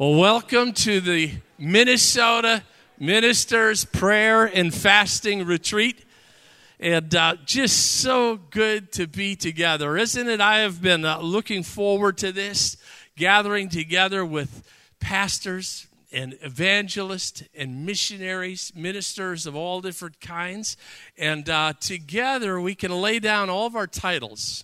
Well, welcome to the Minnesota Ministers Prayer and Fasting Retreat. And uh, just so good to be together, isn't it? I have been uh, looking forward to this, gathering together with pastors and evangelists and missionaries, ministers of all different kinds. And uh, together we can lay down all of our titles.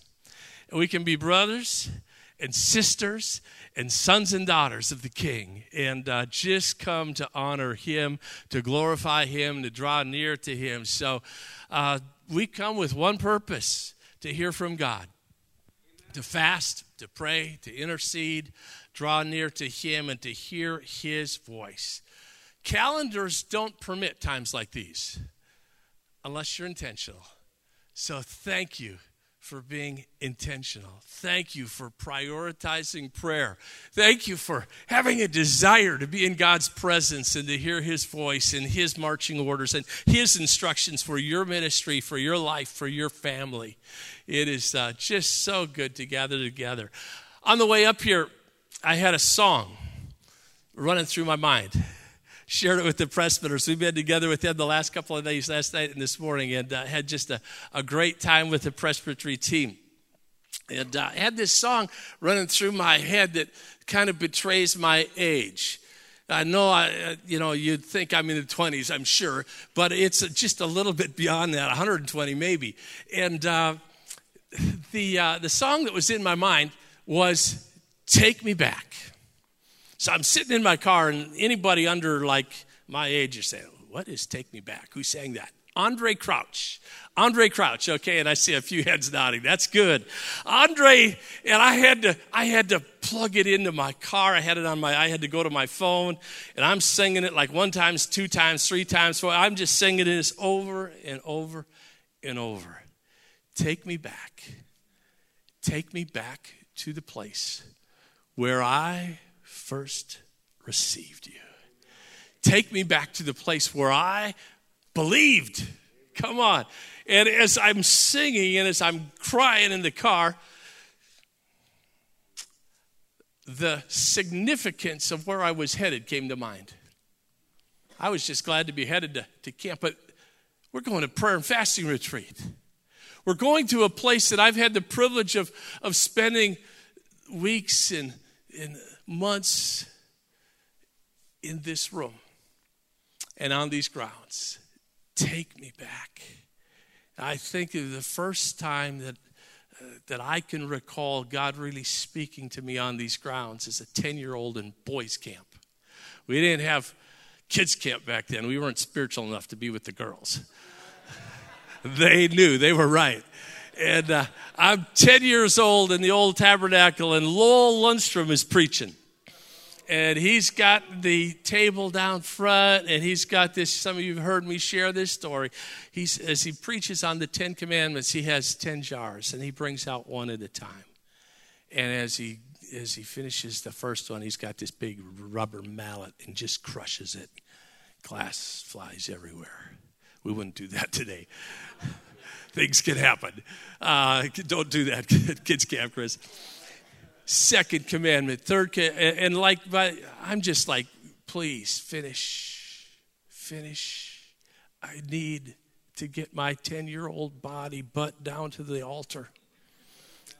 We can be brothers and sisters and sons and daughters of the King, and uh, just come to honor Him, to glorify Him, to draw near to Him. So uh, we come with one purpose to hear from God, to fast, to pray, to intercede, draw near to Him, and to hear His voice. Calendars don't permit times like these unless you're intentional. So thank you for being intentional. Thank you for prioritizing prayer. Thank you for having a desire to be in God's presence and to hear His voice and His marching orders and His instructions for your ministry, for your life, for your family. It is uh, just so good to gather together. On the way up here, I had a song running through my mind shared it with the presbyters. We've been together with them the last couple of days, last night and this morning, and uh, had just a, a great time with the presbytery team. And uh, I had this song running through my head that kind of betrays my age. I know, I, uh, you know, you'd think I'm in the 20s, I'm sure, but it's just a little bit beyond that, 120 maybe. And uh, the, uh, the song that was in my mind was Take Me Back. So I'm sitting in my car, and anybody under like my age is saying, What is Take Me Back? Who sang that? Andraé Crouch. Andraé Crouch, okay, and I see a few heads nodding. That's good. Andraé, and I had to I had to plug it into my car. I had it on my I had to go to my phone, and I'm singing it like one times, two times, three times, four. I'm just singing this over and over and over. Take me back. Take me back to the place where I first received you. Take me back to the place where I believed. Come on. And as I'm singing and as I'm crying in the car, the significance of where I was headed came to mind. I was just glad to be headed to, to camp, but we're going to prayer and fasting retreat. We're going to a place that I've had the privilege of, of spending weeks and, and months in this room and on these grounds. Take me back. I think of the first time that, uh, that I can recall God really speaking to me on these grounds as a 10 year old in boys' camp. We didn't have kids' camp back then, we weren't spiritual enough to be with the girls. they knew, they were right. And uh, I'm 10 years old in the old tabernacle, and Lowell Lundstrom is preaching. And he's got the table down front, and he's got this. Some of you have heard me share this story. He's, as he preaches on the Ten Commandments, he has 10 jars, and he brings out one at a time. And as he as he finishes the first one, he's got this big rubber mallet and just crushes it. Glass flies everywhere. We wouldn't do that today things can happen. Uh, don't do that, kids camp, Chris. Second commandment, third, and like, but I'm just like, please finish, finish. I need to get my 10 year old body butt down to the altar.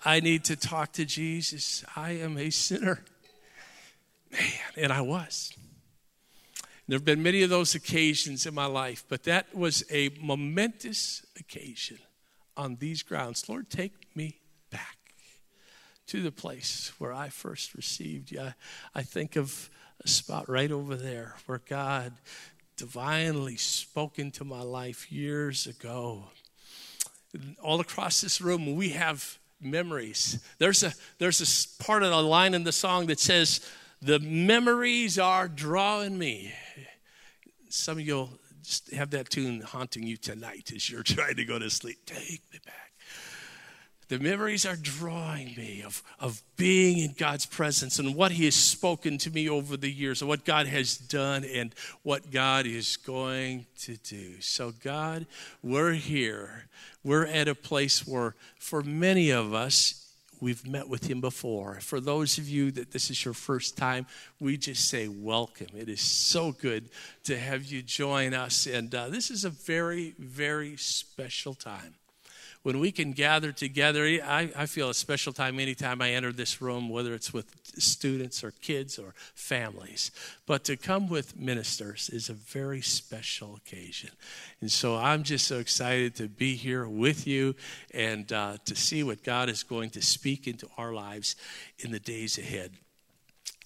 I need to talk to Jesus. I am a sinner. Man, and I was. There have been many of those occasions in my life, but that was a momentous occasion on these grounds. Lord, take me back to the place where I first received you. I, I think of a spot right over there where God divinely spoke into my life years ago. All across this room, we have memories. There's a there's a part of the line in the song that says, "The memories are drawing me." Some of you'll have that tune haunting you tonight as you're trying to go to sleep. Take me back. The memories are drawing me of, of being in God's presence and what He has spoken to me over the years, and what God has done and what God is going to do. So, God, we're here. We're at a place where, for many of us, we've met with him before. For those of you that this is your first time, we just say welcome. It is so good to have you join us. And uh, this is a very, very special time when we can gather together, I, I, feel a special time anytime I enter this room, whether it's with students or kids or families. But to come with ministers is a very special occasion. And so I'm just so excited to be here with you and uh, to see what God is going to speak into our lives in the days ahead.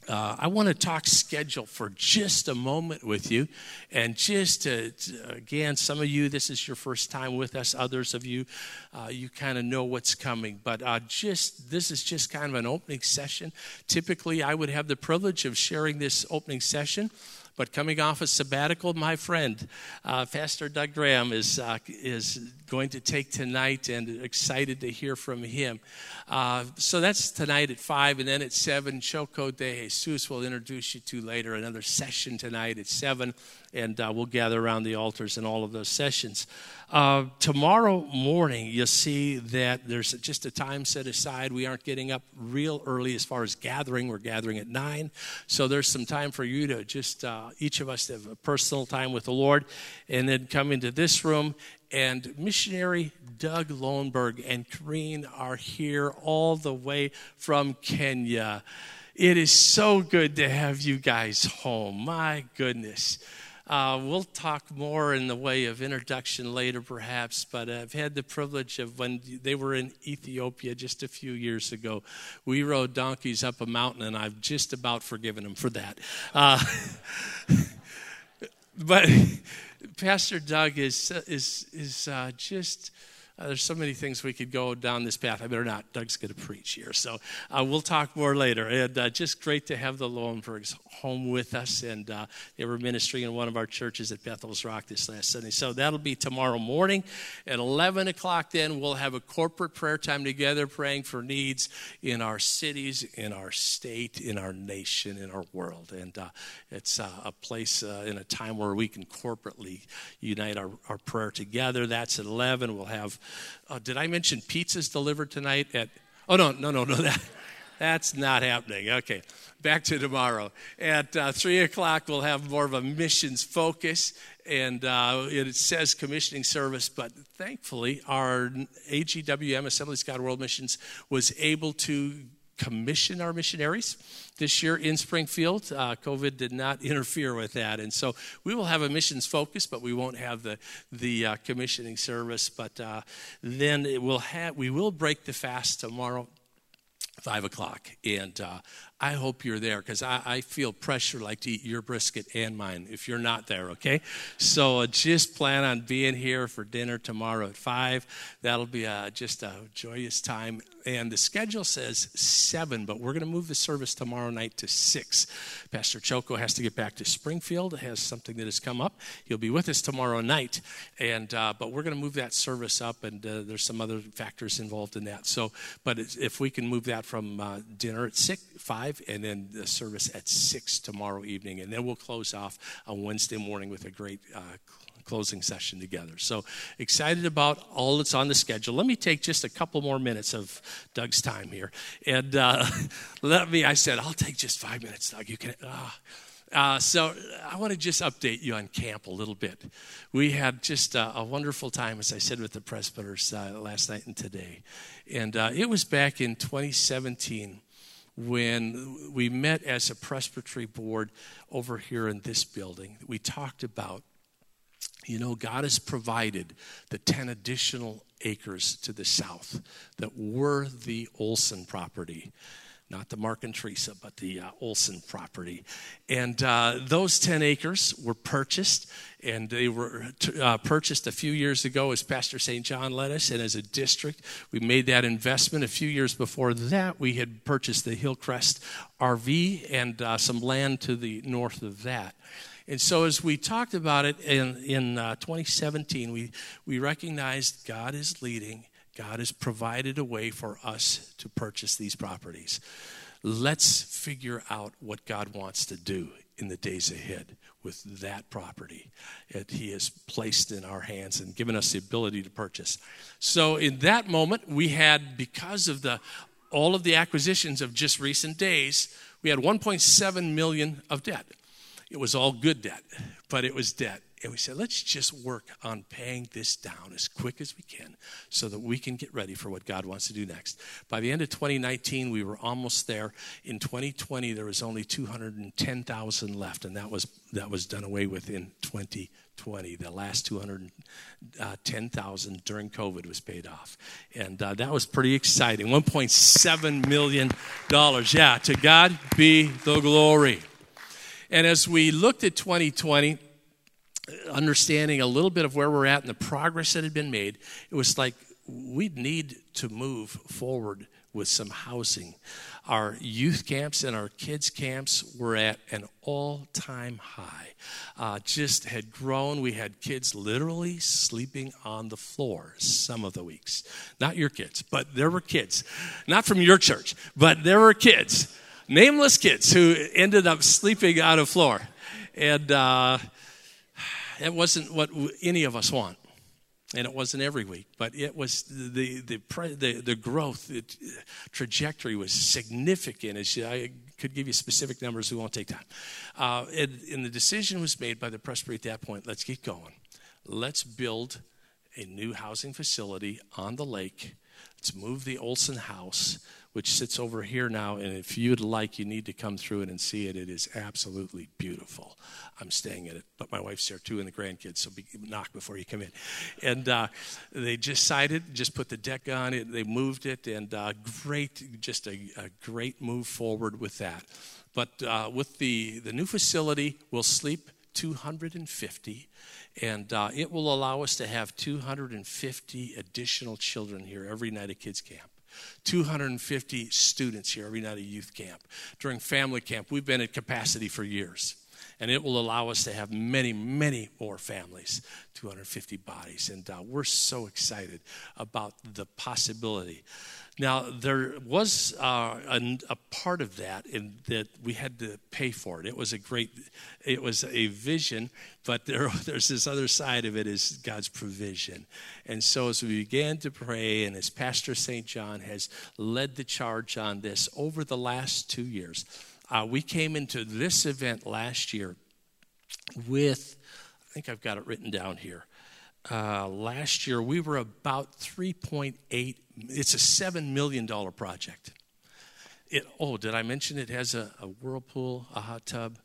Uh, I want to talk schedule for just a moment with you. And just to, to, again, some of you, this is your first time with us. Others of you, uh, you kind of know what's coming. But uh, just this is just kind of an opening session. Typically, I would have the privilege of sharing this opening session but coming off a sabbatical, my friend, uh, Pastor Doug Graham, is, uh, is going to take tonight and excited to hear from him. Uh, so that's tonight at 5, and then at 7, Choco de Jesus will introduce you to later. Another session tonight at 7, and uh, we'll gather around the altars in all of those sessions. Uh, tomorrow morning, you'll see that there's just a time set aside. We aren't getting up real early as far as gathering. We're gathering at 9. So there's some time for you to just, uh, each of us, to have a personal time with the Lord and then come into this room. And missionary Doug Lowenberg and Kareen are here all the way from Kenya. It is so good to have you guys home. My goodness. Uh, we'll talk more in the way of introduction later, perhaps, but I've had the privilege of when they were in Ethiopia just a few years ago. We rode donkeys up a mountain, and I've just about forgiven them for that. Uh, but Pastor Doug is, is, is uh, just uh, there's so many things we could go down this path. I better not. Doug's going to preach here. So uh, we'll talk more later. And uh, just great to have the Lowenbergs home with us. And uh, they were ministering in one of our churches at Bethel's Rock this last Sunday. So that'll be tomorrow morning at 11 o'clock. Then we'll have a corporate prayer time together, praying for needs in our cities, in our state, in our nation, in our world. And uh, it's uh, a place in a time where we can corporately unite our, our prayer together. That's at 11. We'll have uh, did I mention pizzas delivered tonight at? Oh no, no, no, no. That that's not happening. Okay, back to tomorrow at uh, three o'clock. We'll have more of a missions focus, and uh, it says commissioning service. But thankfully, our AGWM Assemblies God World Missions was able to commission our missionaries this year in Springfield. Uh, COVID did not interfere with that, and so we will have a missions focus, but we won't have the the uh, commissioning service. But uh, then it will have we will break the fast tomorrow, five o'clock, and uh, I hope you're there because I, I, feel pressure like to eat your brisket and mine if you're not there, okay? So uh, just plan on being here for dinner tomorrow at 5. That'll be uh, just a joyous time. And the schedule says 7, but we're going to move the service tomorrow night to 6. Pastor Choco has to get back to Springfield, has something that has come up. He'll be with us tomorrow night, and uh, but we're going to move that service up, and uh, there's some other factors involved in that. So, but if we can move that from uh, dinner at 6, 5, 5, and then the service at 6 tomorrow evening. And then we'll close off on Wednesday morning with a great uh, closing session together. So excited about all that's on the schedule. Let me take just a couple more minutes of Doug's time here. And uh, let me, I said, I'll take just five minutes, Doug. You can. Uh, uh, so I want to just update you on camp a little bit. We had just a, a wonderful time, as I said, with the presbyters uh, last night and today. And uh, it was back in 2017 when we met as a presbytery board over here in this building. We talked about, you know, God has provided the 10 additional acres to the south that were the Olson property not the Mark and Teresa, but the uh, Olson property. And uh, those 10 acres were purchased, and they were uh, purchased a few years ago as Pastor St. John led us, and as a district, we made that investment. A few years before that, we had purchased the Hillcrest RV and uh, some land to the north of that. And so, as we talked about it in, in uh, 2017, we, we recognized God is leading God has provided a way for us to purchase these properties. Let's figure out what God wants to do in the days ahead with that property that He has placed in our hands and given us the ability to purchase. So, in that moment, we had, because of the all of the acquisitions of just recent days, we had 1.7 million of debt. It was all good debt, but it was debt. And we said, let's just work on paying this down as quick as we can so that we can get ready for what God wants to do next. By the end of 2019, we were almost there. In 2020, there was only 210,000 left, and that was, that was done away with in 2020. The last 210,000 during COVID was paid off. And uh, that was pretty exciting. $1.7 million. Yeah, to God be the glory. And as we looked at 2020, understanding a little bit of where we're at and the progress that had been made, it was like we'd need to move forward with some housing. Our youth camps and our kids' camps were at an all time high. Uh, just had grown. We had kids literally sleeping on the floor some of the weeks. Not your kids, but there were kids. Not from your church, but there were kids, nameless kids, who ended up sleeping on a floor. And, uh, it wasn't what any of us want. And it wasn't every week, but it was the, the, the, the growth, the trajectory was significant. As I could give you specific numbers, we won't take time. Uh, and, and the decision was made by the presbytery at that point let's get going. Let's build a new housing facility on the lake. Let's move the Olson house which sits over here now. And if you'd like, you need to come through it and see it. It is absolutely beautiful. I'm staying in it, but my wife's there too, and the grandkids. So be, knock before you come in. And uh, they just sided, just put the deck on it. They moved it, and uh, great, just a, a, great move forward with that. But uh, with the the new facility, we'll sleep 250 and uh, it will allow us to have 250 additional children here every night at kids camp 250 students here every night at youth camp. During family camp, we've been at capacity for years. And it will allow us to have many, many more families, 250 bodies. And uh, we're so excited about the possibility now, there was uh, a, a, part of that in that we had to pay for it. It was a great, it was a vision, but there, there's this other side of it is God's provision. And so as we began to pray, and as Pastor St. John has led the charge on this over the last two years, uh, we came into this event last year with, I think I've got it written down here. Uh, last year, we were about 3.8 it's a $7 million project. It, oh, did I mention it has a, a whirlpool, a hot tub,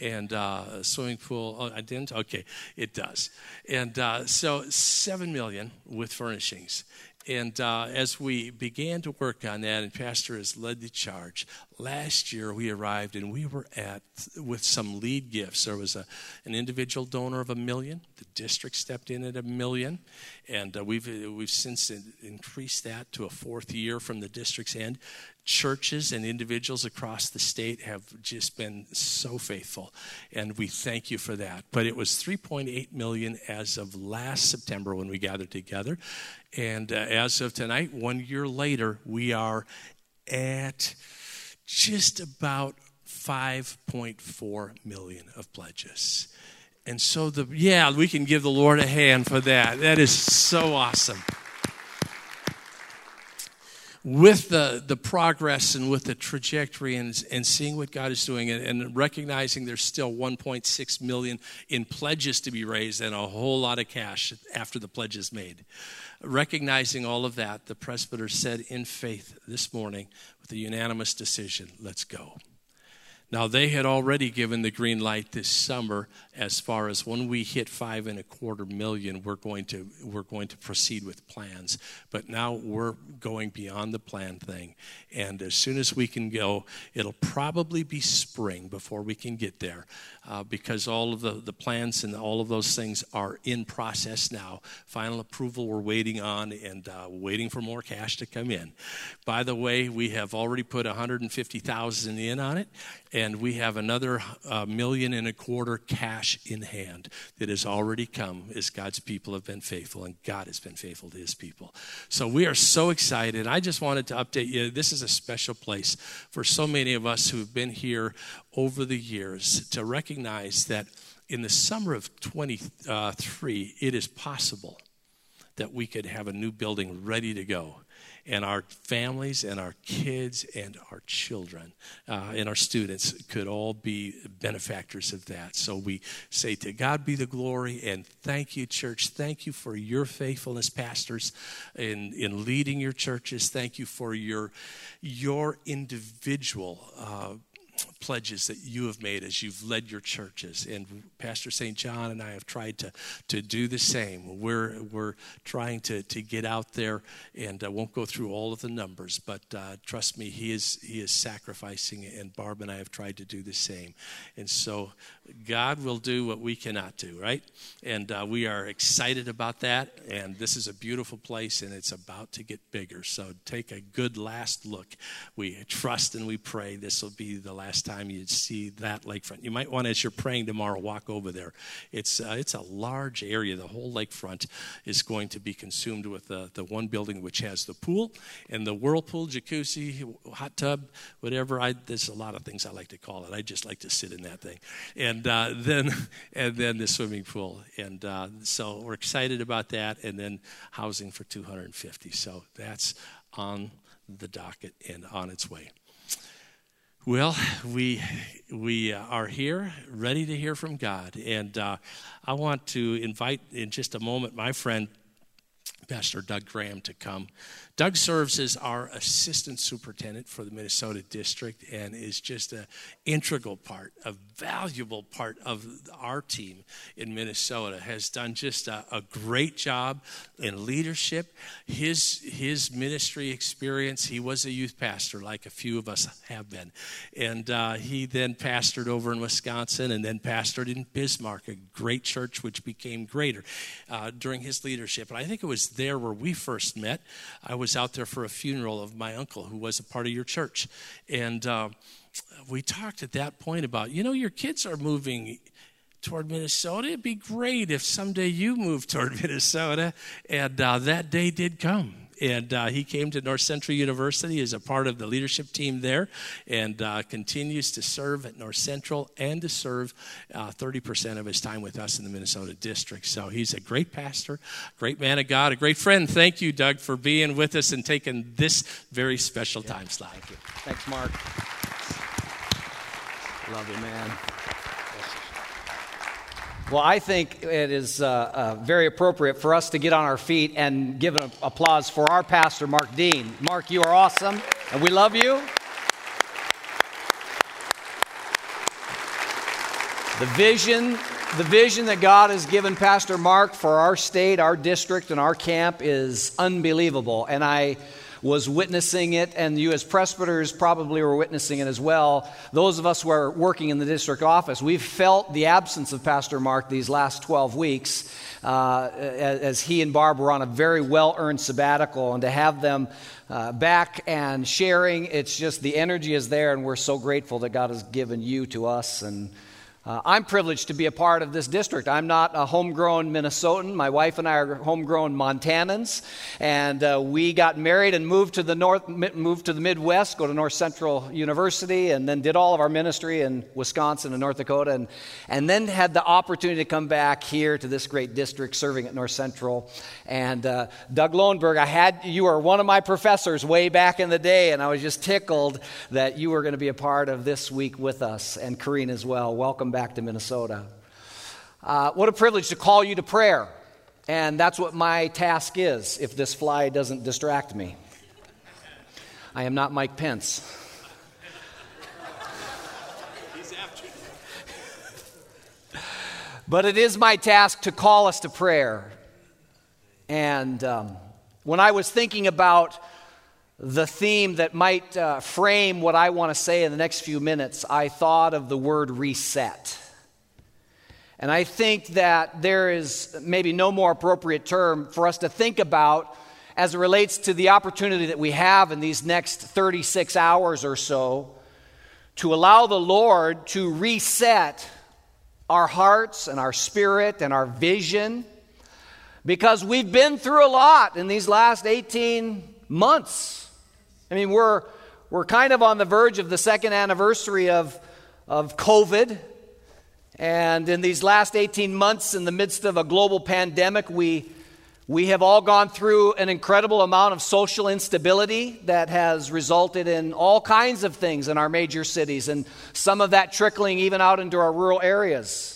and uh, a swimming pool? Oh, I didn't? Okay, it does. And uh, so 7 million with furnishings. And uh, as we began to work on that, and Pastor has led the charge, last year we arrived and we were at with some lead gifts. There was a, an individual donor of a million. The district stepped in at a million, and uh, we've we've since increased that to a fourth year from the district's end churches and individuals across the state have just been so faithful and we thank you for that but it was 3.8 million as of last september when we gathered together and uh, as of tonight one year later we are at just about 5.4 million of pledges. And so the yeah we can give the lord a hand for that. That is so awesome with the, the progress and with the trajectory and, and seeing what God is doing and, and recognizing there's still 1.6 million in pledges to be raised and a whole lot of cash after the pledge is made. Recognizing all of that, the presbyter said in faith this morning with a unanimous decision, let's go. Now, they had already given the green light this summer as far as when we hit five and a quarter million, we're going to, we're going to proceed with plans. But now we're going beyond the plan thing. And as soon as we can go, it'll probably be spring before we can get there uh, because all of the, the plans and all of those things are in process now. Final approval we're waiting on and uh, waiting for more cash to come in. By the way, we have already put 150,000 in on it and we have another uh, million and a quarter cash in hand that has already come as God's people have been faithful, and God has been faithful to his people. So we are so excited. I just wanted to update you. This is a special place for so many of us who have been here over the years to recognize that in the summer of 23, it is possible that we could have a new building ready to go and our families and our kids and our children uh, and our students could all be benefactors of that. So we say, To God be the glory, and thank you, church. Thank you for your faithfulness, pastors, in, in leading your churches. Thank you for your, your individual. Uh, pledges that you have made as you've led your churches. And Pastor St. John and I have tried to, to do the same. We're, we're trying to, to get out there, and I won't go through all of the numbers, but uh, trust me, he is, he is sacrificing, and Barb and I have tried to do the same. And so God will do what we cannot do, right? And uh, we are excited about that. And this is a beautiful place, and it's about to get bigger. So take a good last look. We trust and we pray this will be the last time you see that lakefront. You might want, as you're praying tomorrow, walk over there. It's uh, it's a large area. The whole lakefront is going to be consumed with the the one building which has the pool and the whirlpool, jacuzzi, hot tub, whatever. I there's a lot of things I like to call it. I just like to sit in that thing, and uh, then and then the swimming pool. And uh, so we're excited about that. And then housing for 250. So that's on the docket and on its way. Well, we we are here, ready to hear from God, and uh, I want to invite in just a moment my friend Pastor Doug Graham to come Doug serves as our assistant superintendent for the Minnesota district and is just an integral part, a valuable part of our team in Minnesota. Has done just a, a great job in leadership. His his ministry experience. He was a youth pastor, like a few of us have been, and uh, he then pastored over in Wisconsin and then pastored in Bismarck, a great church which became greater uh, during his leadership. And I think it was there where we first met. I was was out there for a funeral of my uncle who was a part of your church. And uh, we talked at that point about, you know, your kids are moving toward Minnesota. It'd be great if someday you moved toward Minnesota. And uh, that day did come and uh, he came to North Central University as a part of the leadership team there and uh, continues to serve at North Central and to serve uh, 30% of his time with us in the Minnesota district. So he's a great pastor, great man of God, a great friend. Thank you, Doug, for being with us and taking this very special yeah. time slot. Thank you. Thanks, Mark. Love you, man. Well, I think it is uh, uh, very appropriate for us to get on our feet and give an applause for our pastor, Mark Dean. Mark, you are awesome, and we love you. The vision, the vision that God has given Pastor Mark for our state, our district, and our camp is unbelievable. And I was witnessing it, and you, as presbyters, probably were witnessing it as well. Those of us who are working in the district office, we've felt the absence of Pastor Mark these last 12 weeks uh, as he and Barb were on a very well earned sabbatical, and to have them uh, back and sharing, it's just the energy is there, and we're so grateful that God has given you to us. And uh, I'm privileged to be a part of this district. I'm not a homegrown Minnesotan. My wife and I are homegrown Montanans, and uh, we got married and moved to the north, moved to the Midwest, go to North Central University, and then did all of our ministry in Wisconsin and North Dakota, and and then had the opportunity to come back here to this great district, serving at North Central. And uh, Doug Lowenberg, I had you were one of my professors way back in the day, and I was just tickled that you were going to be a part of this week with us, and Kareen as well. Welcome back to Minnesota. Uh, what a privilege to call you to prayer. And that's what my task is if this fly doesn't distract me. I am not Mike Pence. but it is my task to call us to prayer. And um, when I was thinking about the theme that might uh, frame what I want to say in the next few minutes, I thought of the word reset. And I think that there is maybe no more appropriate term for us to think about as it relates to the opportunity that we have in these next 36 hours or so to allow the Lord to reset our hearts and our spirit and our vision because we've been through a lot in these last 18 months. I mean, we're, we're kind of on the verge of the second anniversary of, of COVID. And in these last 18 months, in the midst of a global pandemic, we, We have all gone through an incredible amount of social instability that has resulted in all kinds of things in our major cities, and some of that trickling even out into our rural areas.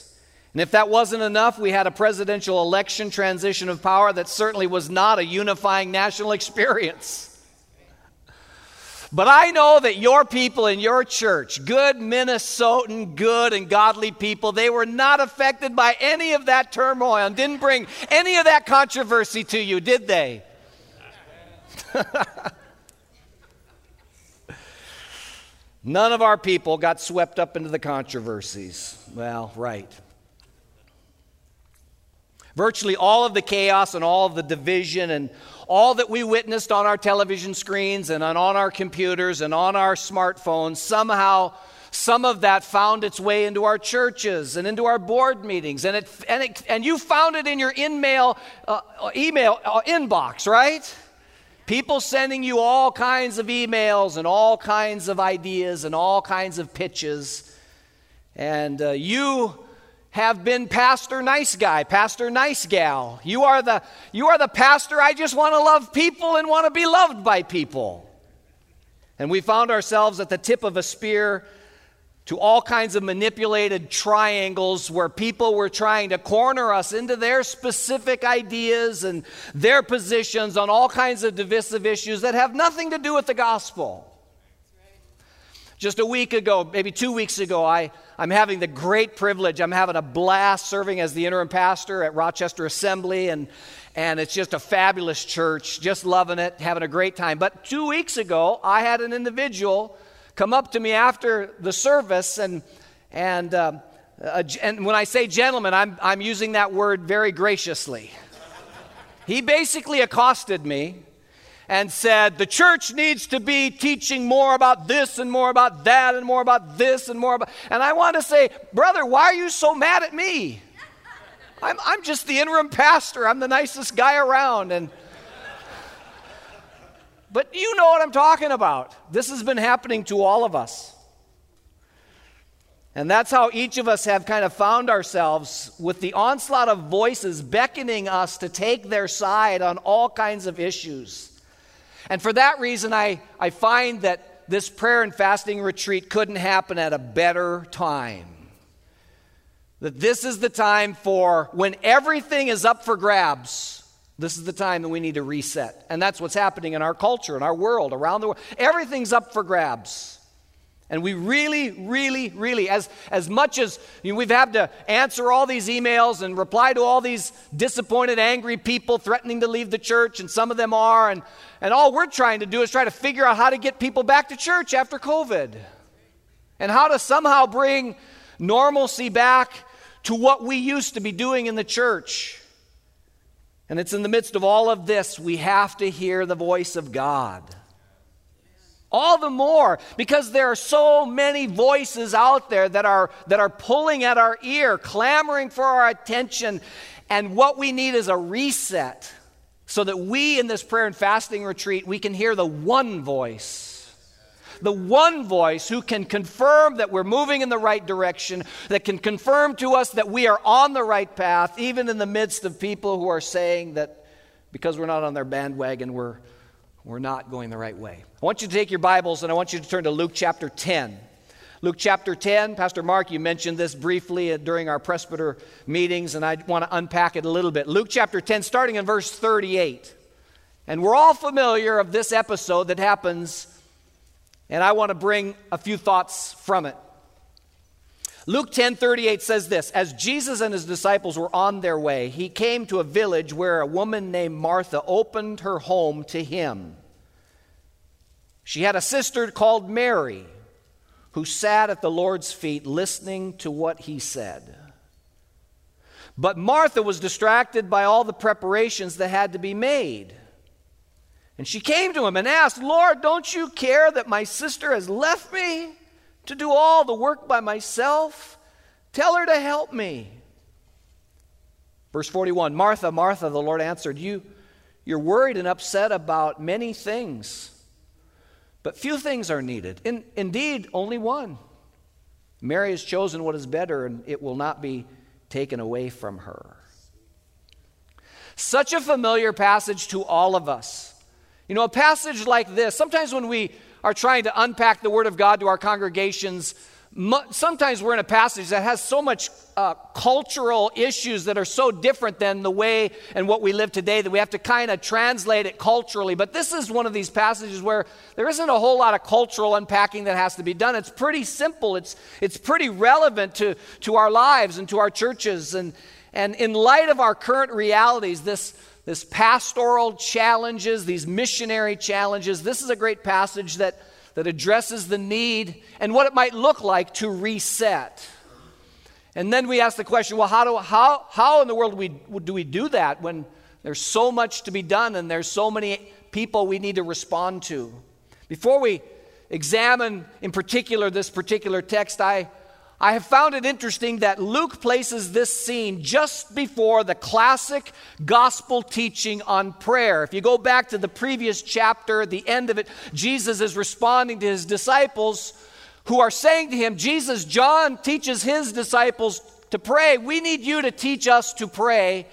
And if that wasn't enough, we had a presidential election transition of power that certainly was not a unifying national experience. But I know that your people in your church, good Minnesotan, good and godly people, they were not affected by any of that turmoil and didn't bring any of that controversy to you, did they? None of our people got swept up into the controversies. Well, right. Virtually all of the chaos and all of the division and all that we witnessed on our television screens and on, our computers and on our smartphones, somehow some of that found its way into our churches and into our board meetings. And, it, and, it, and you found it in your in-mail, uh, email uh, inbox, right? People sending you all kinds of emails and all kinds of ideas and all kinds of pitches. And uh, you have been pastor nice guy, pastor nice gal. You are the you are the pastor I just want to love people and want to be loved by people. And we found ourselves at the tip of a spear to all kinds of manipulated triangles where people were trying to corner us into their specific ideas and their positions on all kinds of divisive issues that have nothing to do with the gospel. Just a week ago, maybe two weeks ago, I, I'm having the great privilege, I'm having a blast serving as the interim pastor at Rochester Assembly, and, and it's just a fabulous church, just loving it, having a great time. But two weeks ago, I had an individual come up to me after the service, and, and, uh, and when I say gentleman, I'm, I'm using that word very graciously. He basically accosted me and said, The church needs to be teaching more about this and more about that and more about this and more about. And I want to say, Brother, why are you so mad at me? I'm, I'm just the interim pastor. I'm the nicest guy around. And but you know what I'm talking about. This has been happening to all of us. And that's how each of us have kind of found ourselves with the onslaught of voices beckoning us to take their side on all kinds of issues. And for that reason, I, I find that this prayer and fasting retreat couldn't happen at a better time. That this is the time for when everything is up for grabs. This is the time that we need to reset. And that's what's happening in our culture, in our world, around the world. Everything's up for grabs. And we really, really, really, as, as much as you know, we've had to answer all these emails and reply to all these disappointed, angry people threatening to leave the church, and some of them are, and, and all we're trying to do is try to figure out how to get people back to church after COVID and how to somehow bring normalcy back to what we used to be doing in the church. And it's in the midst of all of this, we have to hear the voice of God. All the more because there are so many voices out there that are, that are pulling at our ear, clamoring for our attention. And what we need is a reset so that we in this prayer and fasting retreat, we can hear the one voice. The one voice who can confirm that we're moving in the right direction, that can confirm to us that we are on the right path, even in the midst of people who are saying that because we're not on their bandwagon, we're, we're not going the right way. I want you to take your Bibles and I want you to turn to Luke chapter 10. Luke chapter 10, Pastor Mark, you mentioned this briefly during our presbyter meetings, and I want to unpack it a little bit. Luke chapter 10, starting in verse 38. And we're all familiar of this episode that happens, and I want to bring a few thoughts from it. Luke 10:38 says this, as Jesus and his disciples were on their way, he came to a village where a woman named Martha opened her home to him. She had a sister called Mary who sat at the Lord's feet listening to what he said. But Martha was distracted by all the preparations that had to be made. And she came to him and asked, Lord, don't you care that my sister has left me to do all the work by myself? Tell her to help me. Verse 41 Martha, Martha, the Lord answered, you, You're worried and upset about many things. But few things are needed. In, indeed, only one. Mary has chosen what is better, and it will not be taken away from her. Such a familiar passage to all of us. You know, a passage like this, sometimes when we are trying to unpack the Word of God to our congregations, sometimes we're in a passage that has so much uh, cultural issues that are so different than the way and what we live today that we have to kind of translate it culturally. But this is one of these passages where there isn't a whole lot of cultural unpacking that has to be done. It's pretty simple, it's, it's pretty relevant to, to our lives and to our churches. And, and in light of our current realities, this, this pastoral challenges, these missionary challenges, this is a great passage that that addresses the need and what it might look like to reset. And then we ask the question well, how, do, how, how in the world do we, do we do that when there's so much to be done and there's so many people we need to respond to? Before we examine in particular this particular text, I I have found it interesting that Luke places this scene just before the classic gospel teaching on prayer. If you go back to the previous chapter, the end of it, Jesus is responding to his disciples who are saying to him, Jesus, John teaches his disciples to pray. We need you to teach us to pray.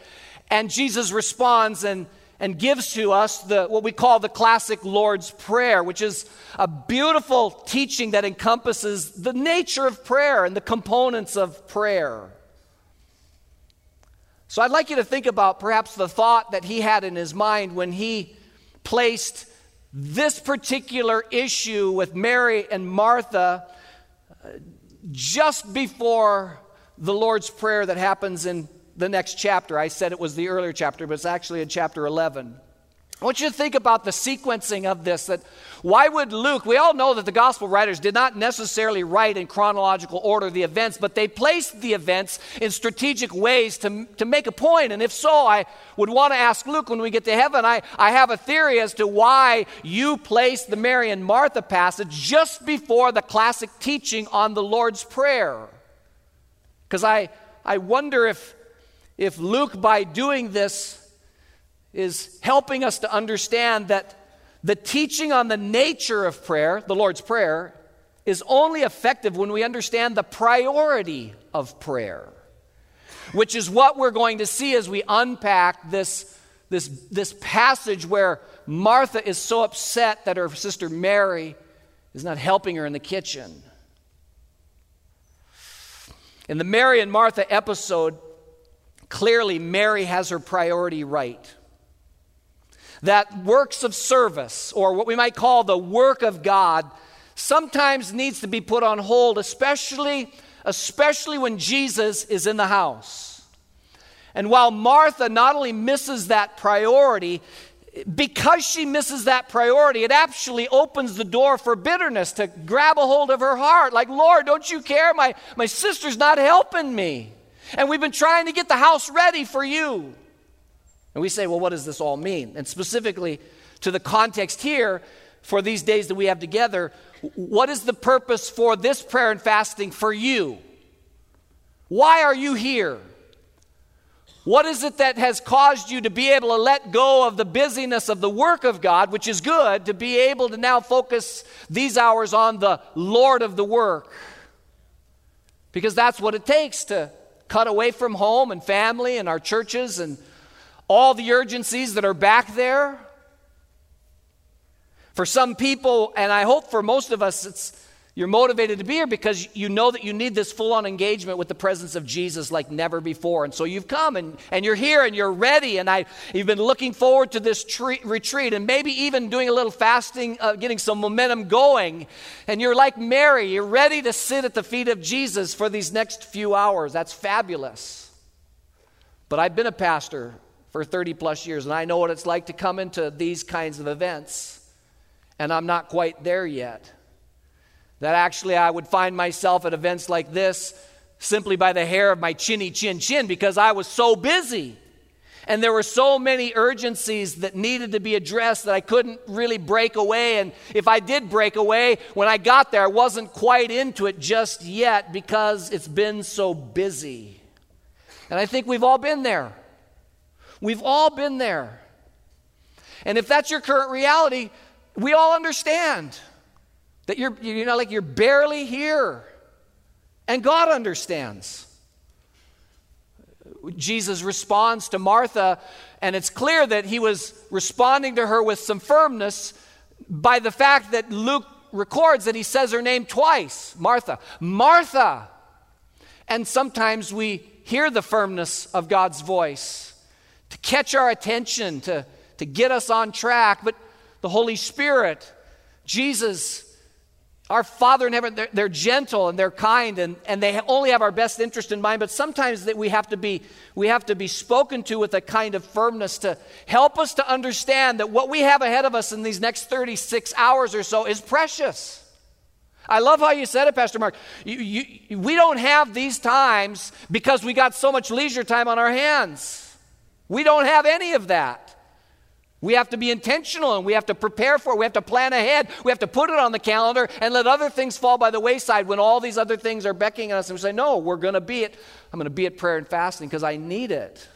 And Jesus responds and and gives to us the, what we call the classic Lord's Prayer, which is a beautiful teaching that encompasses the nature of prayer and the components of prayer. So I'd like you to think about perhaps the thought that he had in his mind when he placed this particular issue with Mary and Martha uh, just before the Lord's Prayer that happens in the next chapter. I said it was the earlier chapter, but it's actually in chapter 11. I want you to think about the sequencing of this. That why would Luke? We all know that the gospel writers did not necessarily write in chronological order the events, but they placed the events in strategic ways to, to make a point. And if so, I would want to ask Luke when we get to heaven. I, I have a theory as to why you placed the Mary and Martha passage just before the classic teaching on the Lord's Prayer. Because I, I wonder if if Luke, by doing this, is helping us to understand that the teaching on the nature of prayer, the Lord's Prayer, is only effective when we understand the priority of prayer, which is what we're going to see as we unpack this, this, this passage where Martha is so upset that her sister Mary is not helping her in the kitchen. In the Mary and Martha episode, Clearly, Mary has her priority right. That works of service, or what we might call the work of God, sometimes needs to be put on hold, especially, especially when Jesus is in the house. And while Martha not only misses that priority, because she misses that priority, it actually opens the door for bitterness to grab a hold of her heart. Like, Lord, don't you care? My, my sister's not helping me. And we've been trying to get the house ready for you. And we say, well, what does this all mean? And specifically to the context here, for these days that we have together, what is the purpose for this prayer and fasting for you? Why are you here? What is it that has caused you to be able to let go of the busyness of the work of God, which is good, to be able to now focus these hours on the Lord of the work? Because that's what it takes to cut away from home and family and our churches and all the urgencies that are back there. For some people, and I hope for most of us, it's you're motivated to be here because you know that you need this full on engagement with the presence of Jesus like never before. And so you've come and, and you're here and you're ready. And I, you've been looking forward to this tre- retreat and maybe even doing a little fasting, uh, getting some momentum going. And you're like Mary, you're ready to sit at the feet of Jesus for these next few hours. That's fabulous. But I've been a pastor for 30 plus years and I know what it's like to come into these kinds of events. And I'm not quite there yet. That actually I would find myself at events like this simply by the hair of my chinny chin chin because I was so busy. And there were so many urgencies that needed to be addressed that I couldn't really break away. And if I did break away, when I got there, I wasn't quite into it just yet because it's been so busy. And I think we've all been there. We've all been there. And if that's your current reality, we all understand. That you're, you know, like you're barely here. And God understands. Jesus responds to Martha, and it's clear that he was responding to her with some firmness by the fact that Luke records that he says her name twice Martha. Martha! And sometimes we hear the firmness of God's voice to catch our attention, to, to get us on track. But the Holy Spirit, Jesus, our Father in heaven, they're, they're, gentle and they're kind and, and they only have our best interest in mind, but sometimes that we have to be we have to be spoken to with a kind of firmness to help us to understand that what we have ahead of us in these next 36 hours or so is precious. I love how you said it, Pastor Mark. You, you, we don't have these times because we got so much leisure time on our hands. We don't have any of that. We have to be intentional and we have to prepare for it. We have to plan ahead. We have to put it on the calendar and let other things fall by the wayside when all these other things are beckoning us. And we say, No, we're going to be it. I'm going to be at prayer and fasting because I need it.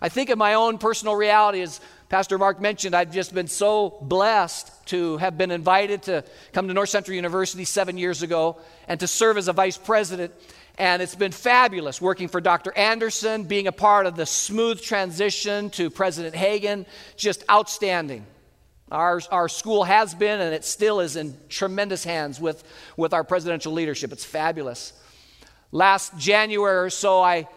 I think of my own personal reality, as Pastor Mark mentioned, I've just been so blessed to have been invited to come to North Central University seven years ago and to serve as a vice president. And it's been fabulous working for Dr. Anderson, being a part of the smooth transition to President Hagan. Just outstanding. Our, our school has been, and it still is in tremendous hands with, with our presidential leadership. It's fabulous. Last January or so, I,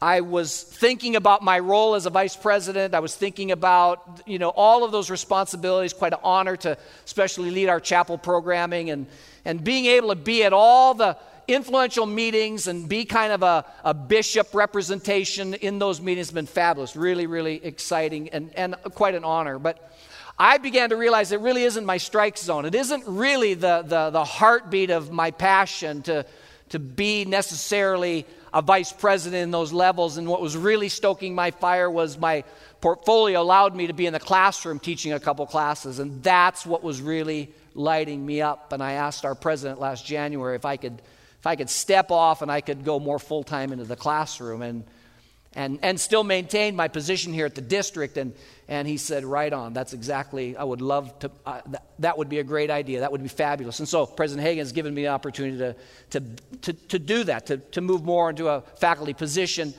I was thinking about my role as a vice president. I was thinking about, you know, all of those responsibilities. Quite an honor to especially lead our chapel programming and, and being able to be at all the influential meetings and be kind of a, a bishop representation in those meetings has been fabulous. Really, really exciting and, and quite an honor. But I began to realize it really isn't my strike zone. It isn't really the, the, the heartbeat of my passion to, to be necessarily a vice president in those levels. And what was really stoking my fire was my portfolio allowed me to be in the classroom teaching a couple classes. And that's what was really lighting me up. And I asked our president last January if I could if I could step off and I could go more full time into the classroom and, and, and still maintain my position here at the district. And, and he said, Right on. That's exactly, I would love to, uh, that, would be a great idea. That would be fabulous. And so President Hagan has given me the opportunity to, to, to, to do that, to, to move more into a faculty position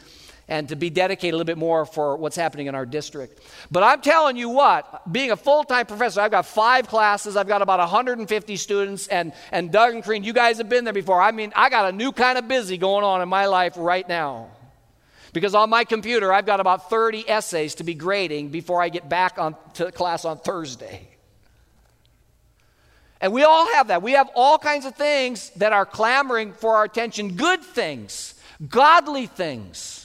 and to be dedicated a little bit more for what's happening in our district. But I'm telling you what, being a full time professor, I've got five classes, I've got about 150 students, and, and Doug and Crean, you guys have been there before. I mean, I got a new kind of busy going on in my life right now. Because on my computer, I've got about 30 essays to be grading before I get back on to class on Thursday. And we all have that. We have all kinds of things that are clamoring for our attention good things, godly things.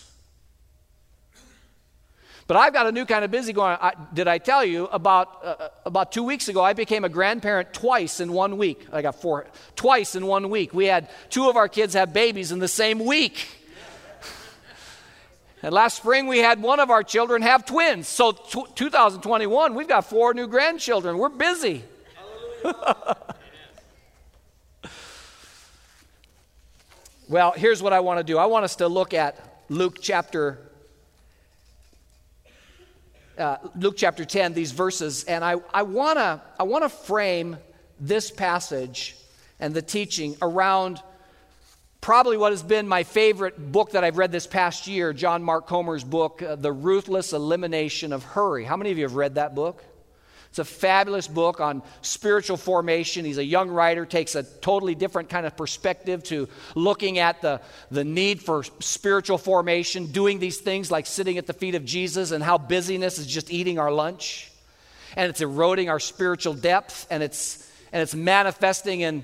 But I've got a new kind of busy going. I, did I tell you about uh, about two weeks ago? I became a grandparent twice in one week. I got four twice in one week. We had two of our kids have babies in the same week. And last spring we had one of our children have twins. So t- 2021 we've got four new grandchildren. We're busy. well, here's what I want to do. I want us to look at Luke chapter uh, Luke chapter 10, these verses, and I, I want to I wanna frame this passage and the teaching around probably what has been my favorite book that I've read this past year, John Mark Comer's book, uh, The Ruthless Elimination of Hurry. How many of you have read that book? It's a fabulous book on spiritual formation. He's a young writer, takes a totally different kind of perspective to looking at the, the need for spiritual formation, doing these things like sitting at the feet of Jesus, and how busyness is just eating our lunch. And it's eroding our spiritual depth, and it's, and it's manifesting in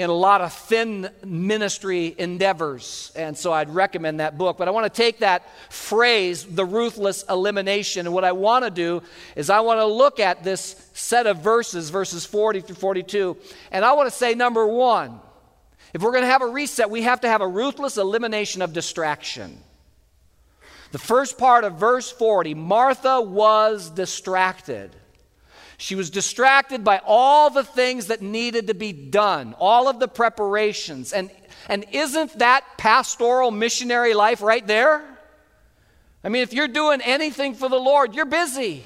in a lot of thin ministry endeavors. And so I'd recommend that book. But I want to take that phrase, the ruthless elimination, and what I want to do is I want to look at this set of verses, verses 40 through 42, and I want to say number one, if we're going to have a reset, we have to have a ruthless elimination of distraction. The first part of verse 40 Martha was distracted. She was distracted by all the things that needed to be done, all of the preparations. And, and isn't that pastoral missionary life right there? I mean, if you're doing anything for the Lord, you're busy.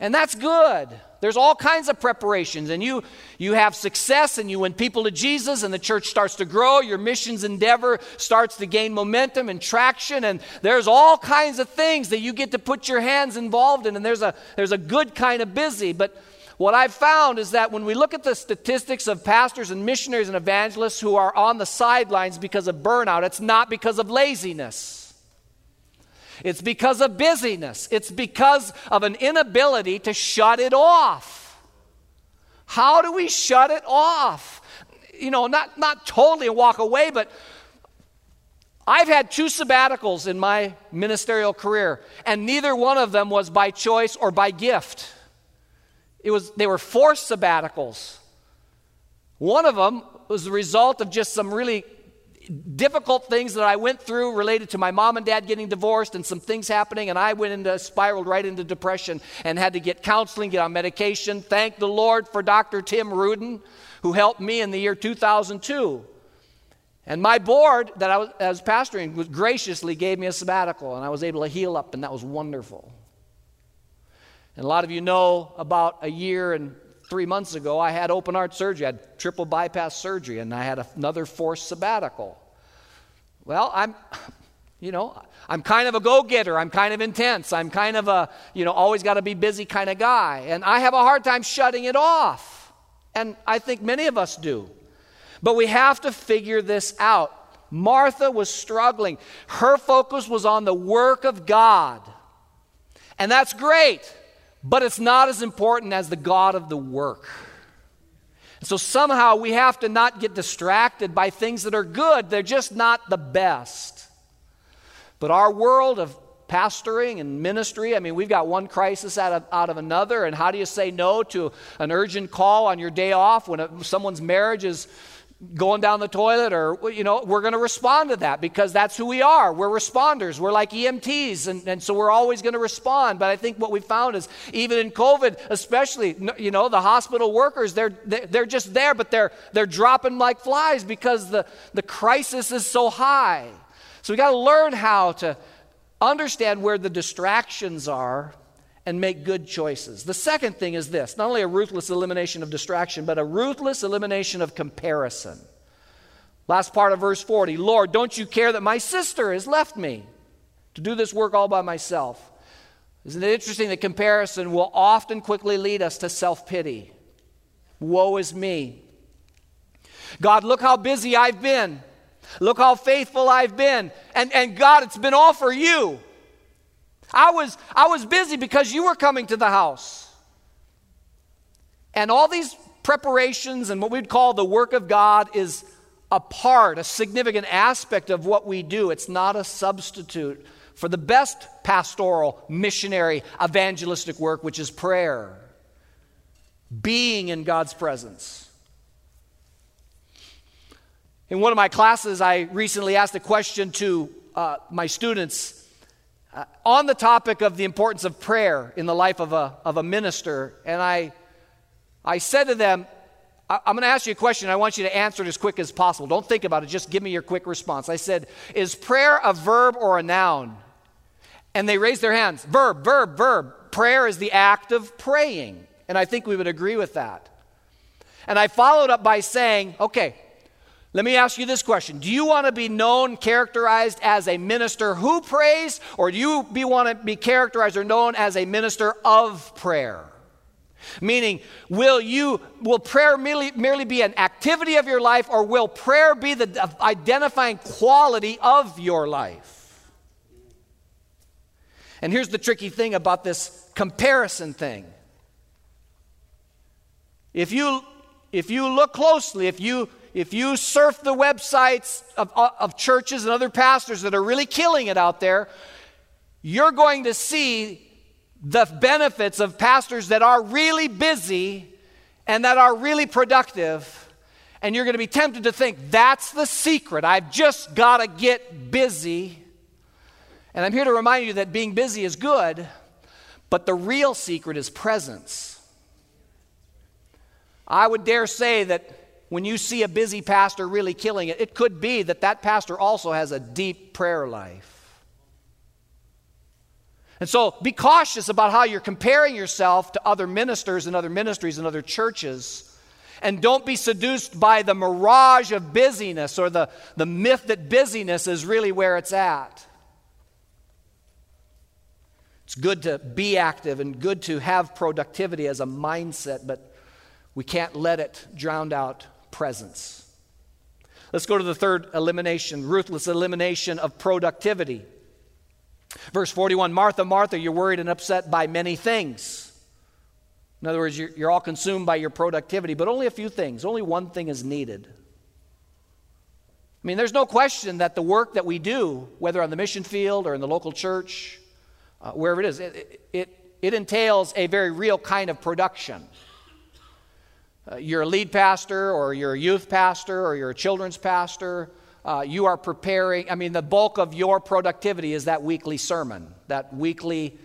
And that's good. There's all kinds of preparations, and you, you have success and you win people to Jesus, and the church starts to grow. Your missions endeavor starts to gain momentum and traction, and there's all kinds of things that you get to put your hands involved in, and there's a, there's a good kind of busy. But what I've found is that when we look at the statistics of pastors and missionaries and evangelists who are on the sidelines because of burnout, it's not because of laziness. It's because of busyness. It's because of an inability to shut it off. How do we shut it off? You know, not, not totally walk away, but I've had two sabbaticals in my ministerial career, and neither one of them was by choice or by gift. It was, they were forced sabbaticals. One of them was the result of just some really difficult things that I went through related to my mom and dad getting divorced and some things happening, and I went into spiraled right into depression and had to get counseling, get on medication. Thank the Lord for Dr. Tim Rudin, who helped me in the year 2002. And my board that I was, I was pastoring graciously gave me a sabbatical, and I was able to heal up, and that was wonderful. And a lot of you know about a year and three months ago, I had open heart surgery. I had triple bypass surgery, and I had another forced sabbatical. Well, I'm, you know, I'm kind of a go getter. I'm kind of intense. I'm kind of a, you know, always got to be busy kind of guy. And I have a hard time shutting it off. And I think many of us do. But we have to figure this out. Martha was struggling. Her focus was on the work of God. And that's great but it's not as important as the God of the work. So somehow we have to not get distracted by things that are good, they're just not the best. But our world of pastoring and ministry, I mean, we've got one crisis out of, out of another, and how do you say no to an urgent call on your day off when someone's marriage is going down the toilet or you know we're going to respond to that because that's who we are. We're responders. We're like emts and, and so we're always going to respond. But i think what we found is even in covid especially you know the hospital workers they're they're just there but they're they're dropping like flies because the the crisis is so high. So we got to learn how to understand where the distractions are and make good choices. The second thing is this not only a ruthless elimination of distraction, but a ruthless elimination of comparison. Last part of verse 40 Lord, don't you care that my sister has left me to do this work all by myself? Isn't it interesting that comparison will often quickly lead us to self pity? Woe is me. God, look how busy I've been. Look how faithful I've been. And, and God, it's been all for you. I was, I was busy because you were coming to the house. And all these preparations and what we'd call the work of God is a part, a significant aspect of what we do. It's not a substitute for the best pastoral, missionary, evangelistic work, which is prayer, being in God's presence. In one of my classes, I recently asked a question to uh, my students uh, on the topic of the importance of prayer in the life of a, of a minister. And I, I said to them, I, I'm going to ask you a question. I want you to answer it as quick as possible. Don't think about it. Just give me your quick response. I said, Is prayer a verb or a noun? And they raised their hands. Verb, verb, verb. Prayer is the act of praying. And I think we would agree with that. And I followed up by saying, okay, let me ask you this question Do you want to be known, characterized as a minister who prays, or do you be, want to be characterized or known as a minister of prayer? Meaning, will you will prayer merely, merely be an activity of your life, or will prayer be the identifying quality of your life? And here's the tricky thing about this comparison thing. If you if you look closely, if you if you surf the websites of, uh, of churches and other pastors that are really killing it out there, you're going to see the benefits of pastors that are really busy and that are really productive. And you're going to be tempted to think, that's the secret. I've just got to get busy. And I'm here to remind you that being busy is good, but the real secret is presence. I would dare say that when you see a busy pastor really killing it, it could be that that pastor also has a deep prayer life. And so be cautious about how you're comparing yourself to other ministers and other ministries and other churches. And don't be seduced by the mirage of busyness or the, the myth that busyness is really where it's at. It's good to be active and good to have productivity as a mindset, but we can't let it drown out presence. Let's go to the third elimination ruthless elimination of productivity. Verse 41 Martha, Martha, you're worried and upset by many things. In other words, you're, you're all consumed by your productivity, but only a few things. Only one thing is needed. I mean, there's no question that the work that we do, whether on the mission field or in the local church, uh, wherever it is, it, it, it entails a very real kind of production. Uh, you're a lead pastor, or you're a youth pastor, or you're a children's pastor. Uh, you are preparing, I mean, the bulk of your productivity is that weekly sermon, that weekly,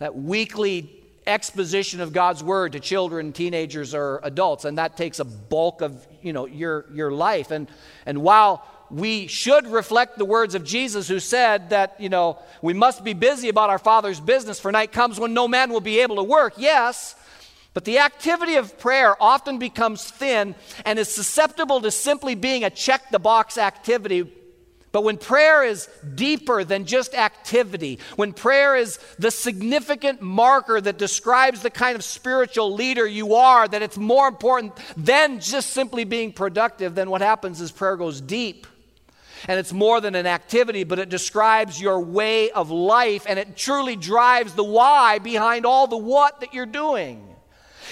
that weekly exposition of God's word to children, teenagers, or adults, and that takes a bulk of you know your your life. And and while we should reflect the words of Jesus, who said that you know we must be busy about our Father's business, for night comes when no man will be able to work. Yes, but the activity of prayer often becomes thin and is susceptible to simply being a check the box activity. But when prayer is deeper than just activity, when prayer is the significant marker that describes the kind of spiritual leader you are, that it's more important than just simply being productive, then what happens is prayer goes deep. And it's more than an activity, but it describes your way of life and it truly drives the why behind all the what that you're doing.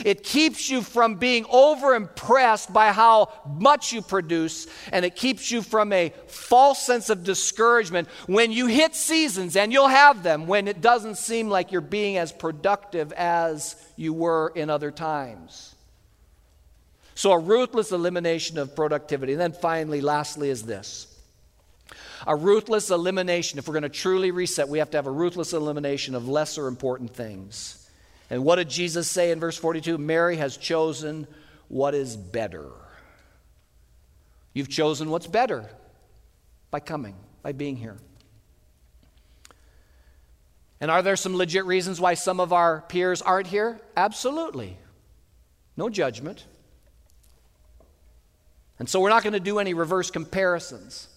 It keeps you from being over impressed by how much you produce, and it keeps you from a false sense of discouragement when you hit seasons, and you'll have them, when it doesn't seem like you're being as productive as you were in other times. So, a ruthless elimination of productivity. And then finally, lastly, is this a ruthless elimination. If we're going to truly reset, we have to have a ruthless elimination of lesser important things. And what did Jesus say in verse 42? Mary has chosen what is better. You've chosen what's better by coming, by being here. And are there some legit reasons why some of our peers aren't here? Absolutely. No judgment. And so we're not going to do any reverse comparisons.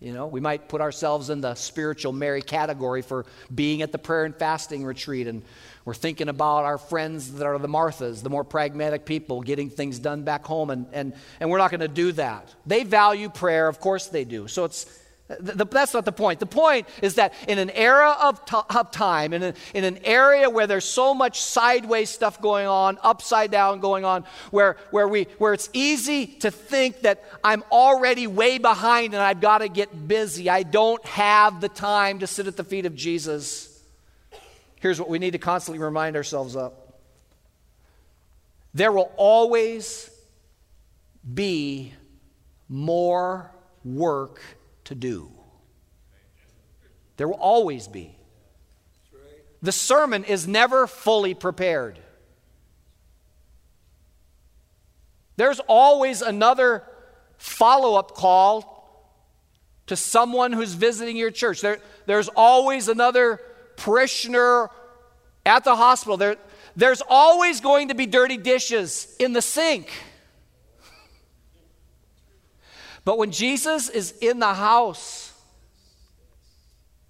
You know, we might put ourselves in the spiritual Mary category for being at the prayer and fasting retreat and we're thinking about our friends that are the Marthas, the more pragmatic people, getting things done back home, and, and, and we're not going to do that. They value prayer, of course they do. So it's, that's not the point. The point is that in an era of, t- of time, in, a, in an area where there's so much sideways stuff going on, upside down going on, where, where, we, where it's easy to think that I'm already way behind and I've got to get busy. I don't have the time to sit at the feet of Jesus. Here's what we need to constantly remind ourselves of there will always be more work to do. There will always be. The sermon is never fully prepared. There's always another follow up call to someone who's visiting your church. There, there's always another parishioner at the hospital, there, there's always going to be dirty dishes in the sink. But when Jesus is in the house,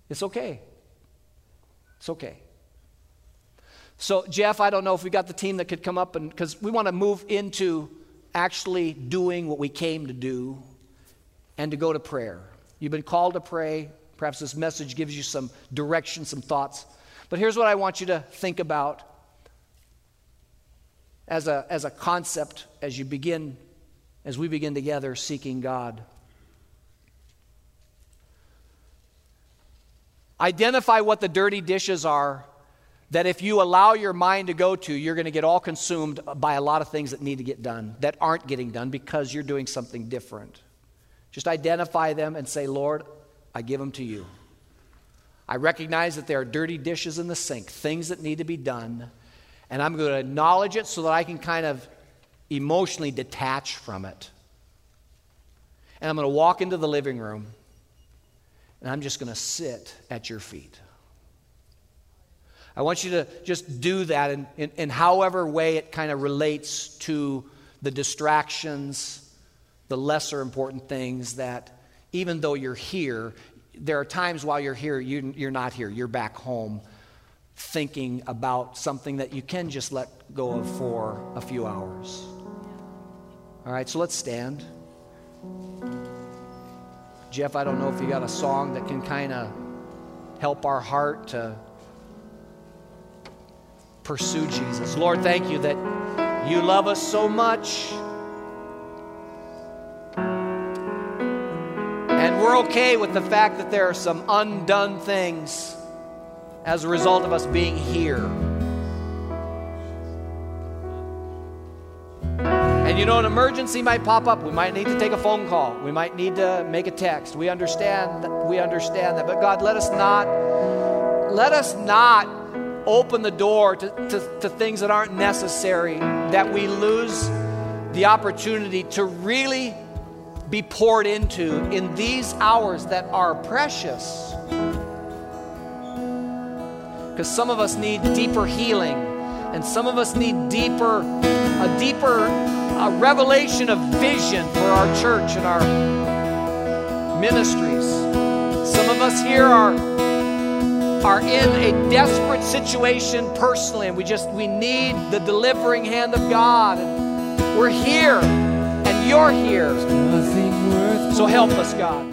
it's okay. It's okay. So, Jeff, I don't know if we got the team that could come up and because we want to move into actually doing what we came to do and to go to prayer. You've been called to pray. Perhaps this message gives you some direction, some thoughts. But here's what I want you to think about as a, as a concept as you begin, as we begin together seeking God. Identify what the dirty dishes are that if you allow your mind to go to, you're going to get all consumed by a lot of things that need to get done that aren't getting done because you're doing something different. Just identify them and say, Lord, I give them to you. I recognize that there are dirty dishes in the sink, things that need to be done, and I'm going to acknowledge it so that I can kind of emotionally detached from it. And I'm going to walk into the living room and I'm just going to sit at your feet. I want you to just do that in, in, in however way it kind of relates to the distractions, the lesser important things that even though you're here, there are times while you're here, you, you're not here. You're back home thinking about something that you can just let go of for a few hours. All right, so let's stand. Jeff, I don't know if you got a song that can kind of help our heart to pursue Jesus. Lord, thank you that you love us so much. And we're okay with the fact that there are some undone things as a result of us being here. You know, an emergency might pop up. We might need to take a phone call. We might need to make a text. We understand that. We understand that. But God, let us not let us not open the door to, to, to things that aren't necessary, that we lose the opportunity to really be poured into in these hours that are precious. Because some of us need deeper healing, and some of us need deeper, a deeper a revelation of vision for our church and our ministries. Some of us here are are in a desperate situation personally and we just we need the delivering hand of God and we're here and you're here. So help us, God.